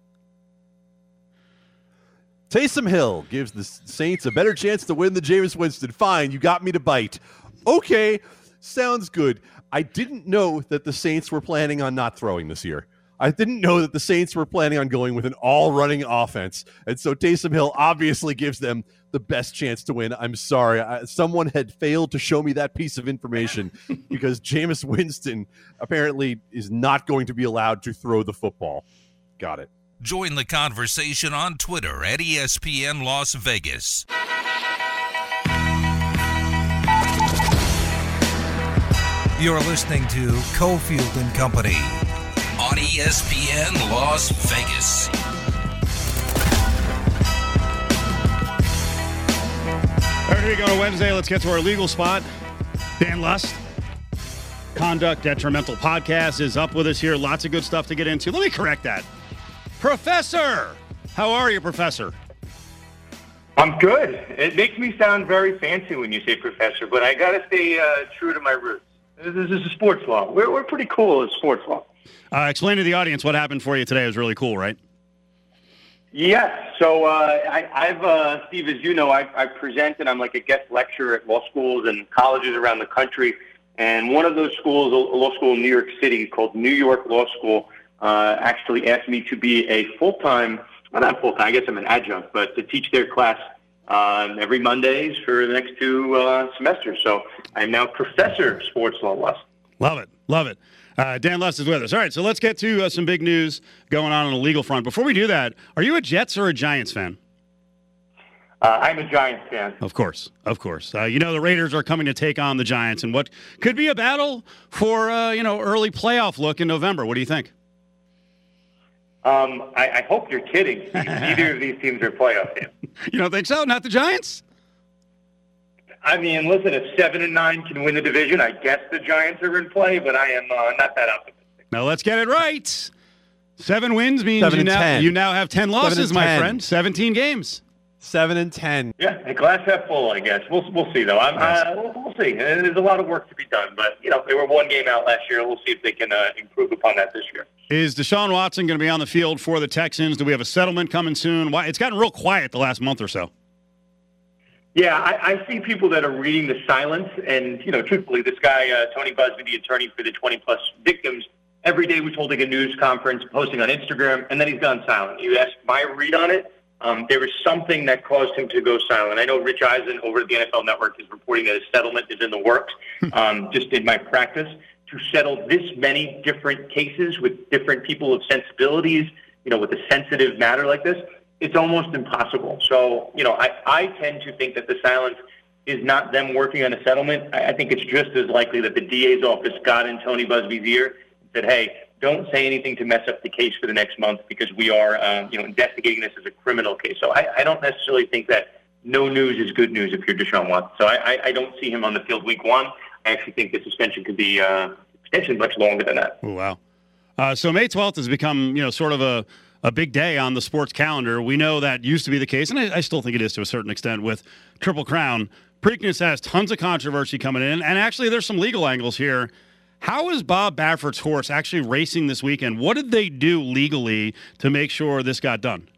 Taysom Hill gives the Saints a better chance to win than Jameis Winston. Fine, you got me to bite. Okay, sounds good. I didn't know that the Saints were planning on not throwing this year. I didn't know that the Saints were planning on going with an all running offense. And so Taysom Hill obviously gives them the best chance to win. I'm sorry. I, someone had failed to show me that piece of information [laughs] because Jameis Winston apparently is not going to be allowed to throw the football. Got it. Join the conversation on Twitter at ESPN Las Vegas. You're listening to Cofield and Company on ESPN Las Vegas. All right, here we go on Wednesday. Let's get to our legal spot. Dan Lust, Conduct Detrimental Podcast, is up with us here. Lots of good stuff to get into. Let me correct that. Professor, how are you, Professor? I'm good. It makes me sound very fancy when you say professor, but I got to stay uh, true to my roots. This is a sports law. We're, we're pretty cool at sports law. Uh, explain to the audience what happened for you today. It was really cool, right? Yes. So uh, I, I've, uh, Steve, as you know, I, I present and I'm like a guest lecturer at law schools and colleges around the country. And one of those schools, a law school in New York City called New York Law School, uh, actually asked me to be a full-time, well, not full-time, I guess I'm an adjunct, but to teach their class um, every Mondays for the next two uh, semesters. So I'm now professor of sports law. Less. Love it. Love it. Uh, Dan Lust is with us. All right, so let's get to uh, some big news going on on the legal front. Before we do that, are you a Jets or a Giants fan? Uh, I'm a Giants fan. Of course, of course. Uh, you know the Raiders are coming to take on the Giants, and what could be a battle for uh, you know early playoff look in November. What do you think? Um, I, I hope you're kidding. [laughs] Neither of these teams are playoff teams. You don't think so? Not the Giants? I mean, listen, if seven and nine can win the division, I guess the Giants are in play, but I am uh, not that optimistic. Now let's get it right. Seven wins means Seven you now 10. you now have ten losses, and my 10. friend. Seventeen games. Seven and ten. Yeah, a glass half full, I guess. We'll we'll see though. I'm, uh, we'll, we'll see. Uh, There's a lot of work to be done, but you know they were one game out last year. We'll see if they can uh, improve upon that this year. Is Deshaun Watson going to be on the field for the Texans? Do we have a settlement coming soon? Why it's gotten real quiet the last month or so. Yeah, I, I see people that are reading the silence, and you know, truthfully, this guy uh, Tony Buzbee, the attorney for the 20 plus victims, every day was holding a news conference, posting on Instagram, and then he's gone silent. You ask my read on it. Um, there was something that caused him to go silent. I know Rich Eisen over at the NFL Network is reporting that a settlement is in the works. Um, just in my practice, to settle this many different cases with different people of sensibilities, you know, with a sensitive matter like this, it's almost impossible. So, you know, I, I tend to think that the silence is not them working on a settlement. I, I think it's just as likely that the DA's office got in Tony Buzbee's ear and said, hey, don't say anything to mess up the case for the next month because we are, um, you know, investigating this as a criminal case. So I, I don't necessarily think that no news is good news if you're Deshaun Watson. So I, I, don't see him on the field week one. I actually think the suspension could be uh, much longer than that. Oh, wow. Uh, so May 12th has become, you know, sort of a, a big day on the sports calendar. We know that used to be the case, and I, I still think it is to a certain extent with Triple Crown. Preakness has tons of controversy coming in, and actually there's some legal angles here. How is Bob Baffert's horse actually racing this weekend? What did they do legally to make sure this got done?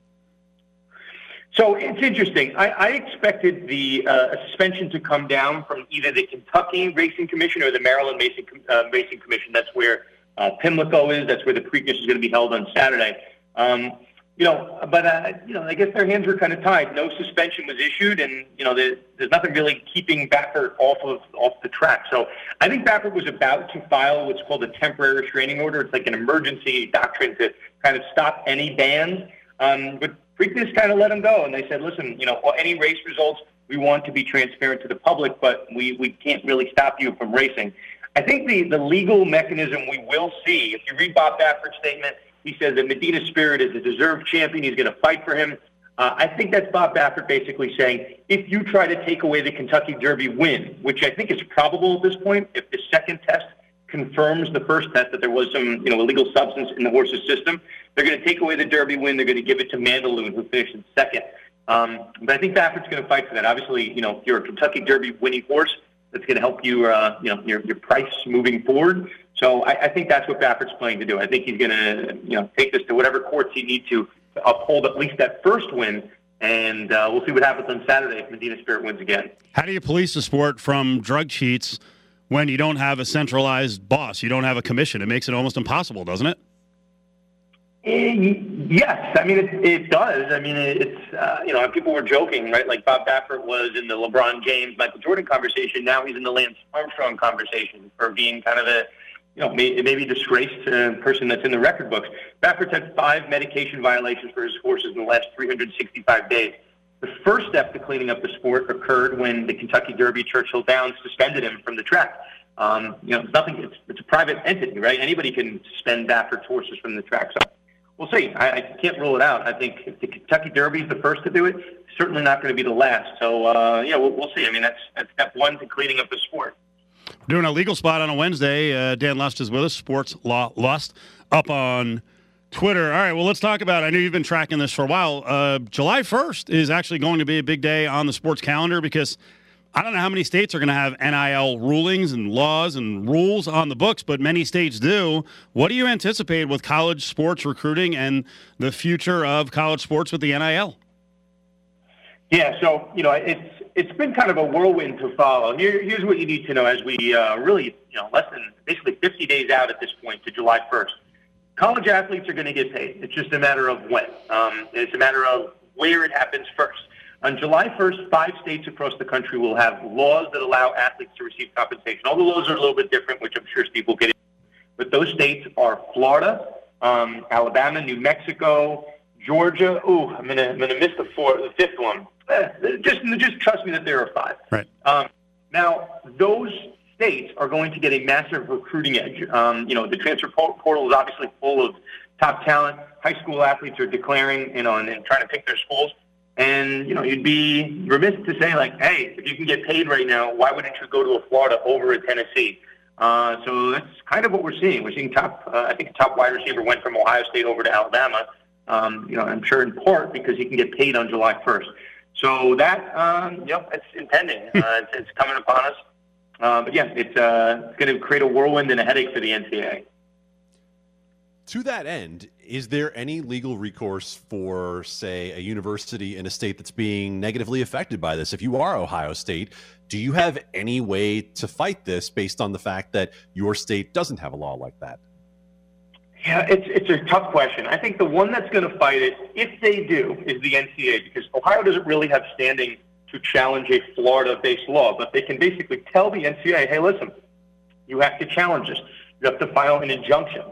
So it's interesting. I, I expected the uh, suspension to come down from either the Kentucky Racing Commission or the Maryland Racing, uh, Racing Commission. That's where uh, Pimlico is. That's where the Preakness is going to be held on Saturday. Um, you know, but uh, you know, I guess their hands were kind of tied. No suspension was issued, and you know, there, there's nothing really keeping Baffert off of off the track. So I think Baffert was about to file what's called a temporary restraining order. It's like an emergency doctrine to kind of stop any bans. Um, but Preakness kind of let him go, and they said, listen, you know, any race results we want to be transparent to the public, but we, we can't really stop you from racing. I think the, the legal mechanism we will see, if you read Bob Baffert's statement, he says that Medina Spirit is a deserved champion. He's going to fight for him. Uh, I think that's Bob Baffert basically saying, if you try to take away the Kentucky Derby win, which I think is probable at this point, if the second test confirms the first test that there was some you know illegal substance in the horse's system, they're going to take away the Derby win. They're going to give it to Mandaloun, who finished in second. Um, but I think Baffert's going to fight for that. Obviously, you know, if you're a Kentucky Derby winning horse, that's going to help you, uh, you know, your, your price moving forward. So I, I think that's what Baffert's planning to do. I think he's going to, you know, take this to whatever courts he needs to, uphold at least that first win. And uh, we'll see what happens on Saturday if Medina Spirit wins again. How do you police the sport from drug cheats when you don't have a centralized boss? You don't have a commission. It makes it almost impossible, doesn't it? Eh, yes, I mean it, it does. I mean it's uh, you know people were joking, right? Like Bob Baffert was in the LeBron James, Michael Jordan conversation. Now he's in the Lance Armstrong conversation for being kind of a you know may, maybe disgraced uh, person that's in the record books. Baffert's had five medication violations for his horses in the last 365 days. The first step to cleaning up the sport occurred when the Kentucky Derby Churchill Downs suspended him from the track. Um, you know, nothing. It's, it's a private entity, right? Anybody can suspend Baffert's horses from the track. So we'll see. I, I can't rule it out. I think if the Kentucky Derby is the first to do it, certainly not going to be the last. So uh, yeah, we'll, we'll see. I mean, that's that's step one to cleaning up the sport. Doing a legal spot on a Wednesday. Uh, Dan Lust is with us, Sports Law Lust, up on Twitter. All right, well, let's talk about. It. I know you've been tracking this for a while. Uh, July 1st is actually going to be a big day on the sports calendar because I don't know how many states are going to have NIL rulings and laws and rules on the books, but many states do. What do you anticipate with college sports recruiting and the future of college sports with the NIL? Yeah, so you know it's it's been kind of a whirlwind to follow. Here, here's what you need to know as we uh, really you know less than basically 50 days out at this point to July 1st. College athletes are going to get paid. It's just a matter of when. Um, it's a matter of where it happens first. On July 1st, five states across the country will have laws that allow athletes to receive compensation. All the laws are a little bit different, which I'm sure Steve will get into. But those states are Florida, um, Alabama, New Mexico, Georgia. Ooh, I'm gonna I'm gonna miss the fourth, the fifth one. Eh, just just trust me that there are five. Right. Um, now those states are going to get a massive recruiting edge. Um, you know, the transfer portal is obviously full of top talent. High school athletes are declaring, you know, and, and trying to pick their schools. And you know, you'd be remiss to say like, hey, if you can get paid right now, why wouldn't you go to a Florida over a Tennessee? Uh, so that's kind of what we're seeing. We're seeing top. Uh, I think the top wide receiver went from Ohio State over to Alabama. Um, you know, I'm sure in part because he can get paid on July 1st. So that, um, yep, it's impending. [laughs] uh, it's, it's coming upon us. Uh, but yeah, it's, uh, it's going to create a whirlwind and a headache for the NCAA. To that end, is there any legal recourse for, say, a university in a state that's being negatively affected by this? If you are Ohio State, do you have any way to fight this based on the fact that your state doesn't have a law like that? Yeah, it's it's a tough question. I think the one that's going to fight it, if they do, is the NCAA because Ohio doesn't really have standing to challenge a Florida-based law, but they can basically tell the NCAA, "Hey, listen, you have to challenge this. You have to file an injunction."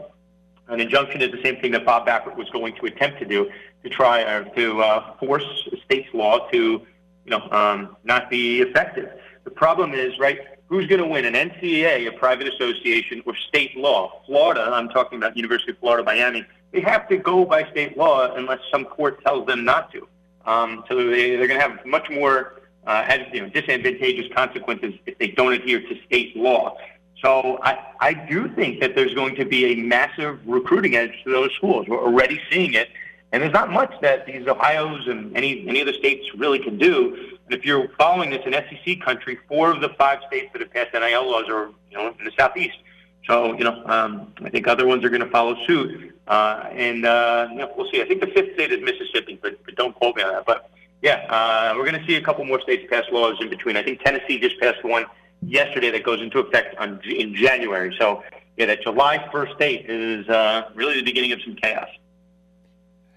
An injunction is the same thing that Bob Baffert was going to attempt to do to try uh, to uh, force state's law to, you know, um, not be effective. The problem is, right? Who's going to win, an NCAA, a private association, or state law? Florida, I'm talking about University of Florida, Miami. They have to go by state law unless some court tells them not to. Um, so they, they're going to have much more uh, you know, disadvantageous consequences if they don't adhere to state law. So I, I do think that there's going to be a massive recruiting edge to those schools. We're already seeing it. And there's not much that these Ohio's and any, any other states really can do. If you're following this in SEC country, four of the five states that have passed NIL laws are you know, in the southeast. So, you know, um, I think other ones are going to follow suit. Uh, and, uh, you know, we'll see. I think the fifth state is Mississippi, but, but don't quote me on that. But, yeah, uh, we're going to see a couple more states pass laws in between. I think Tennessee just passed one yesterday that goes into effect on, in January. So, yeah, that July 1st date is uh, really the beginning of some chaos.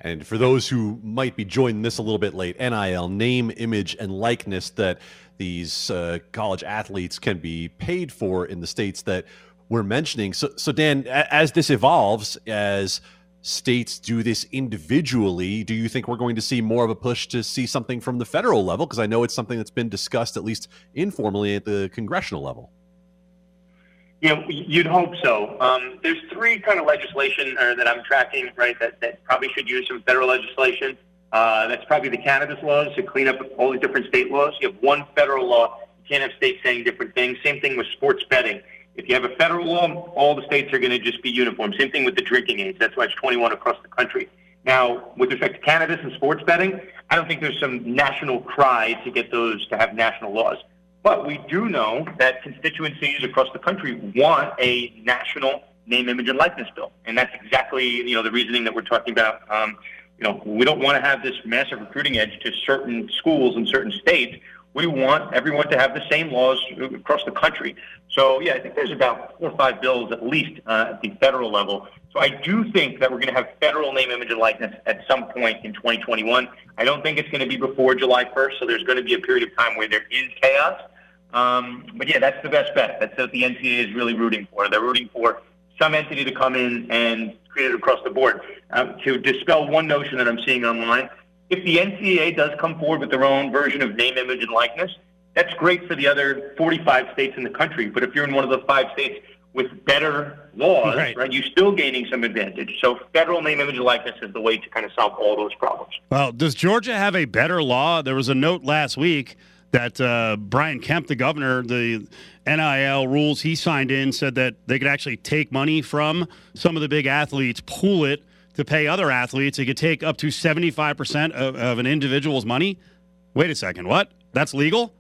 And for those who might be joining this a little bit late, NIL, name, image, and likeness that these uh, college athletes can be paid for in the states that we're mentioning. So, so Dan, as this evolves, as states do this individually, do you think we're going to see more of a push to see something from the federal level? Because I know it's something that's been discussed, at least informally, at the congressional level. Yeah, you'd hope so. Um, there's three kind of legislation uh, that I'm tracking, right, that, that probably should use some federal legislation. Uh, that's probably the cannabis laws to clean up all the different state laws. You have one federal law. You can't have states saying different things. Same thing with sports betting. If you have a federal law, all the states are going to just be uniform. Same thing with the drinking age. That's why it's 21 across the country. Now, with respect to cannabis and sports betting, I don't think there's some national cry to get those to have national laws. But we do know that constituencies across the country want a national name, image, and likeness bill, and that's exactly you know the reasoning that we're talking about. Um, you know, we don't want to have this massive recruiting edge to certain schools in certain states. We want everyone to have the same laws across the country. So, yeah, I think there's about four or five bills at least uh, at the federal level. So, I do think that we're going to have federal name, image, and likeness at some point in 2021. I don't think it's going to be before July 1st, so there's going to be a period of time where there is chaos. Um, but yeah, that's the best bet. That's what the NCAA is really rooting for. They're rooting for some entity to come in and create it across the board. Um, to dispel one notion that I'm seeing online, if the NCAA does come forward with their own version of name, image, and likeness, that's great for the other 45 states in the country. But if you're in one of the five states with better laws, right. right, you're still gaining some advantage. So federal name, image, and likeness is the way to kind of solve all those problems. Well, does Georgia have a better law? There was a note last week that uh, Brian Kemp, the governor, the NIL rules he signed in said that they could actually take money from some of the big athletes, pool it to pay other athletes. It could take up to 75% of, of an individual's money. Wait a second, what? That's legal?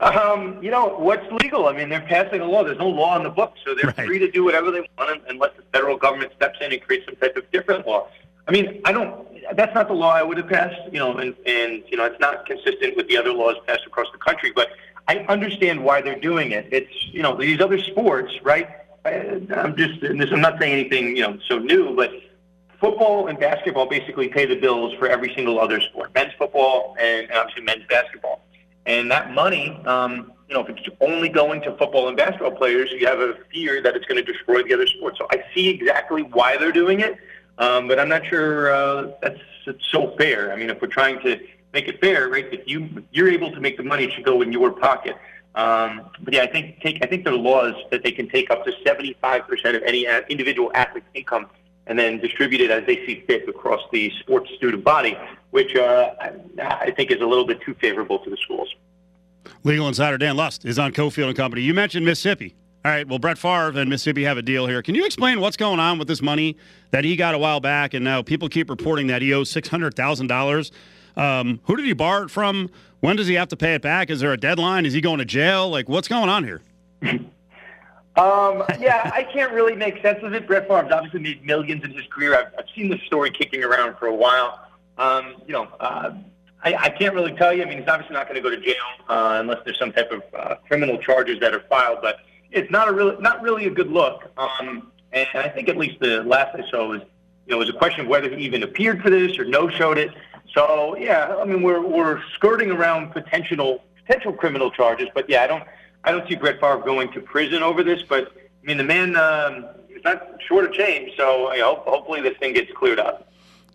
Um, you know, what's legal? I mean, they're passing a law. There's no law in the book, so they're right. free to do whatever they want unless the federal government steps in and creates some type of different law. I mean, I don't. That's not the law I would have passed. You know, and and you know, it's not consistent with the other laws passed across the country. But I understand why they're doing it. It's you know these other sports, right? I, I'm just. This, I'm not saying anything you know so new, but football and basketball basically pay the bills for every single other sport. Men's football and, and obviously men's basketball. And that money, um, you know, if it's only going to football and basketball players, you have a fear that it's going to destroy the other sports. So I see exactly why they're doing it. Um, but I'm not sure uh, that's, that's so fair. I mean, if we're trying to make it fair, right? If you you're able to make the money, it should go in your pocket. Um, but yeah, I think take I think there are laws that they can take up to 75 percent of any individual athlete's income and then distribute it as they see fit across the sports student body, which uh, I, I think is a little bit too favorable to the schools. Legal insider Dan Lust is on Cofield and Company. You mentioned Mississippi. All right. Well, Brett Favre and Mississippi have a deal here. Can you explain what's going on with this money that he got a while back, and now people keep reporting that he owes six hundred thousand um, dollars? Who did he borrow it from? When does he have to pay it back? Is there a deadline? Is he going to jail? Like, what's going on here? [laughs] Um, yeah, I can't really make sense of it. Brett Favre's obviously made millions in his career. I've, I've seen the story kicking around for a while. Um, you know, uh, I, I can't really tell you. I mean, he's obviously not going to go to jail uh, unless there's some type of uh, criminal charges that are filed. But it's not a really not really a good look. Um, and I think at least the last I saw was you know it was a question of whether he even appeared for this or no showed it. So yeah, I mean we're we're skirting around potential potential criminal charges, but yeah, I don't I don't see Brett Favre going to prison over this. But I mean the man um, is not short of change, so you know, hopefully this thing gets cleared up.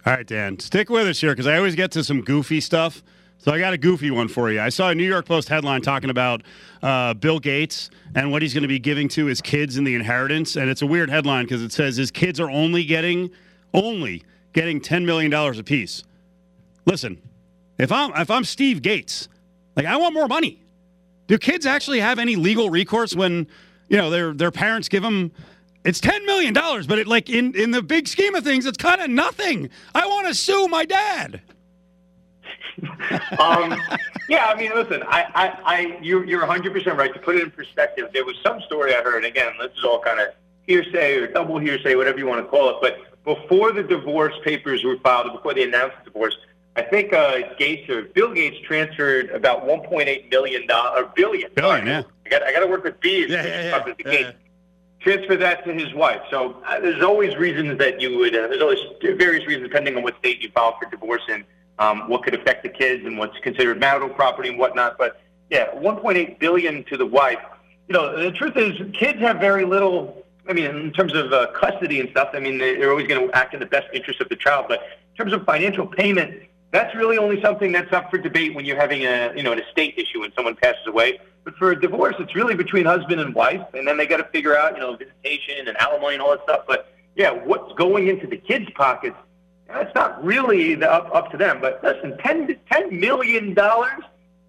All right, Dan, stick with us here because I always get to some goofy stuff. So I got a goofy one for you. I saw a New York Post headline talking about uh, Bill Gates and what he's going to be giving to his kids in the inheritance, and it's a weird headline because it says his kids are only getting only getting ten million dollars apiece. Listen, if I'm if I'm Steve Gates, like I want more money. Do kids actually have any legal recourse when you know their their parents give them? It's ten million dollars, but it like in in the big scheme of things, it's kind of nothing. I want to sue my dad. [laughs] um, yeah, I mean, listen, I, I, I you're, you're 100% right. To put it in perspective, there was some story I heard, and again, this is all kind of hearsay or double hearsay, whatever you want to call it, but before the divorce papers were filed, before they announced the divorce, I think uh, Gates or Bill Gates transferred about 1.8 million dollars, billion. Billion, yeah. I got, I got to work with bees. Yeah, yeah, yeah, yeah. transfer that to his wife. So uh, there's always reasons that you would. Uh, there's always various reasons depending on what state you file for divorce and um, what could affect the kids and what's considered marital property and whatnot. But yeah, 1.8 billion to the wife. You know, the truth is, kids have very little. I mean, in terms of uh, custody and stuff, I mean, they're always going to act in the best interest of the child. But in terms of financial payment, that's really only something that's up for debate when you're having a, you know, an estate issue when someone passes away. But for a divorce, it's really between husband and wife, and then they got to figure out, you know, visitation and alimony and all that stuff. But yeah, what's going into the kids' pockets? That's not really the, up up to them. But listen, ten ten million dollars.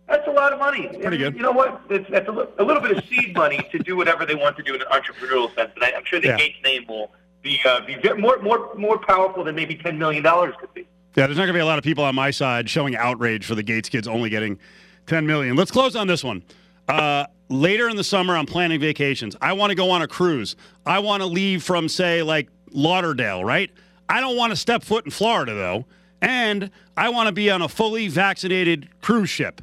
That's a lot of money. Pretty good. You know what? It's, that's a, a little bit of seed money to do whatever they want to do in an entrepreneurial sense. And I, I'm sure the Yeah. Gates name will be uh, be more more more powerful than maybe ten million dollars could be. Yeah, there's not going to be a lot of people on my side showing outrage for the Gates kids only getting 10 million. Let's close on this one. Uh, later in the summer, I'm planning vacations. I want to go on a cruise. I want to leave from, say, like Lauderdale, right? I don't want to step foot in Florida, though. And I want to be on a fully vaccinated cruise ship.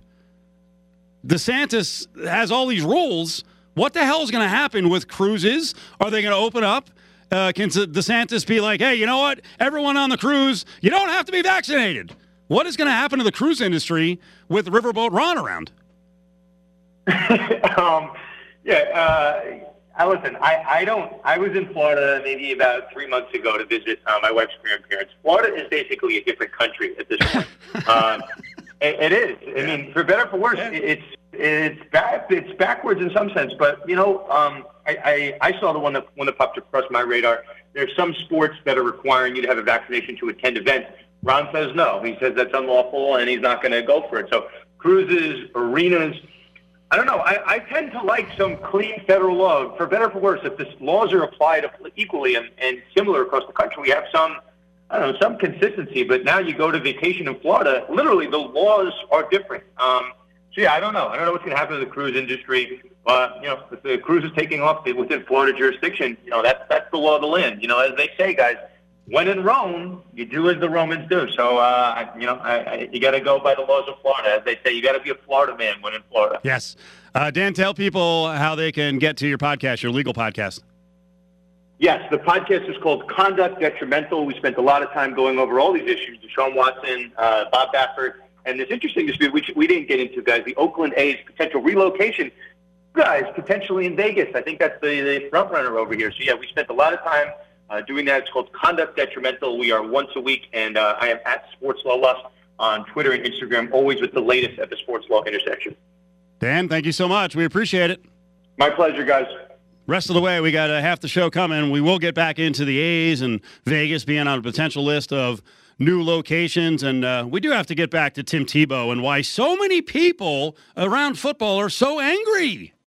DeSantis has all these rules. What the hell is going to happen with cruises? Are they going to open up? Uh, can DeSantis be like, hey, you know what? Everyone on the cruise, you don't have to be vaccinated. What is going to happen to the cruise industry with Riverboat Ron around? [laughs] um, yeah, uh, I listen. I, I don't. I was in Florida maybe about three months ago to visit uh, my wife's grandparents. Florida is basically a different country at this point. [laughs] um, it, it is. I mean, for better or for worse, it, it's it's back. It's backwards in some sense. But you know, um, I, I I saw the one that one that popped across my radar. There's some sports that are requiring you to have a vaccination to attend events. Ron says no. He says that's unlawful, and he's not going to go for it. So cruises, arenas. I don't know. I, I tend to like some clean federal law, for better or for worse. If the laws are applied equally and, and similar across the country, we have some, I don't know, some consistency. But now you go to vacation in Florida, literally the laws are different. Um, so yeah, I don't know. I don't know what's going to happen to the cruise industry. But you know, if the cruise is taking off within Florida jurisdiction, you know that's that's the law of the land. You know, as they say, guys. When in Rome, you do as the Romans do. So, uh, you know, I, I, you got to go by the laws of Florida. As they say, you got to be a Florida man when in Florida. Yes. Uh, Dan, tell people how they can get to your podcast, your legal podcast. Yes, the podcast is called Conduct Detrimental. We spent a lot of time going over all these issues. Deshaun Watson, uh, Bob Baffert, and this interesting dispute, which we didn't get into, guys, the Oakland A's potential relocation. Guys, potentially in Vegas. I think that's the, the front runner over here. So, yeah, we spent a lot of time uh, doing that. It's called Conduct Detrimental. We are once a week, and uh, I am at Sports Law Lust on Twitter and Instagram, always with the latest at the sports law intersection. Dan, thank you so much. We appreciate it. My pleasure, guys. Rest of the way, we got uh, half the show coming. We will get back into the A's and Vegas being on a potential list of new locations. And uh, we do have to get back to Tim Tebow and why so many people around football are so angry.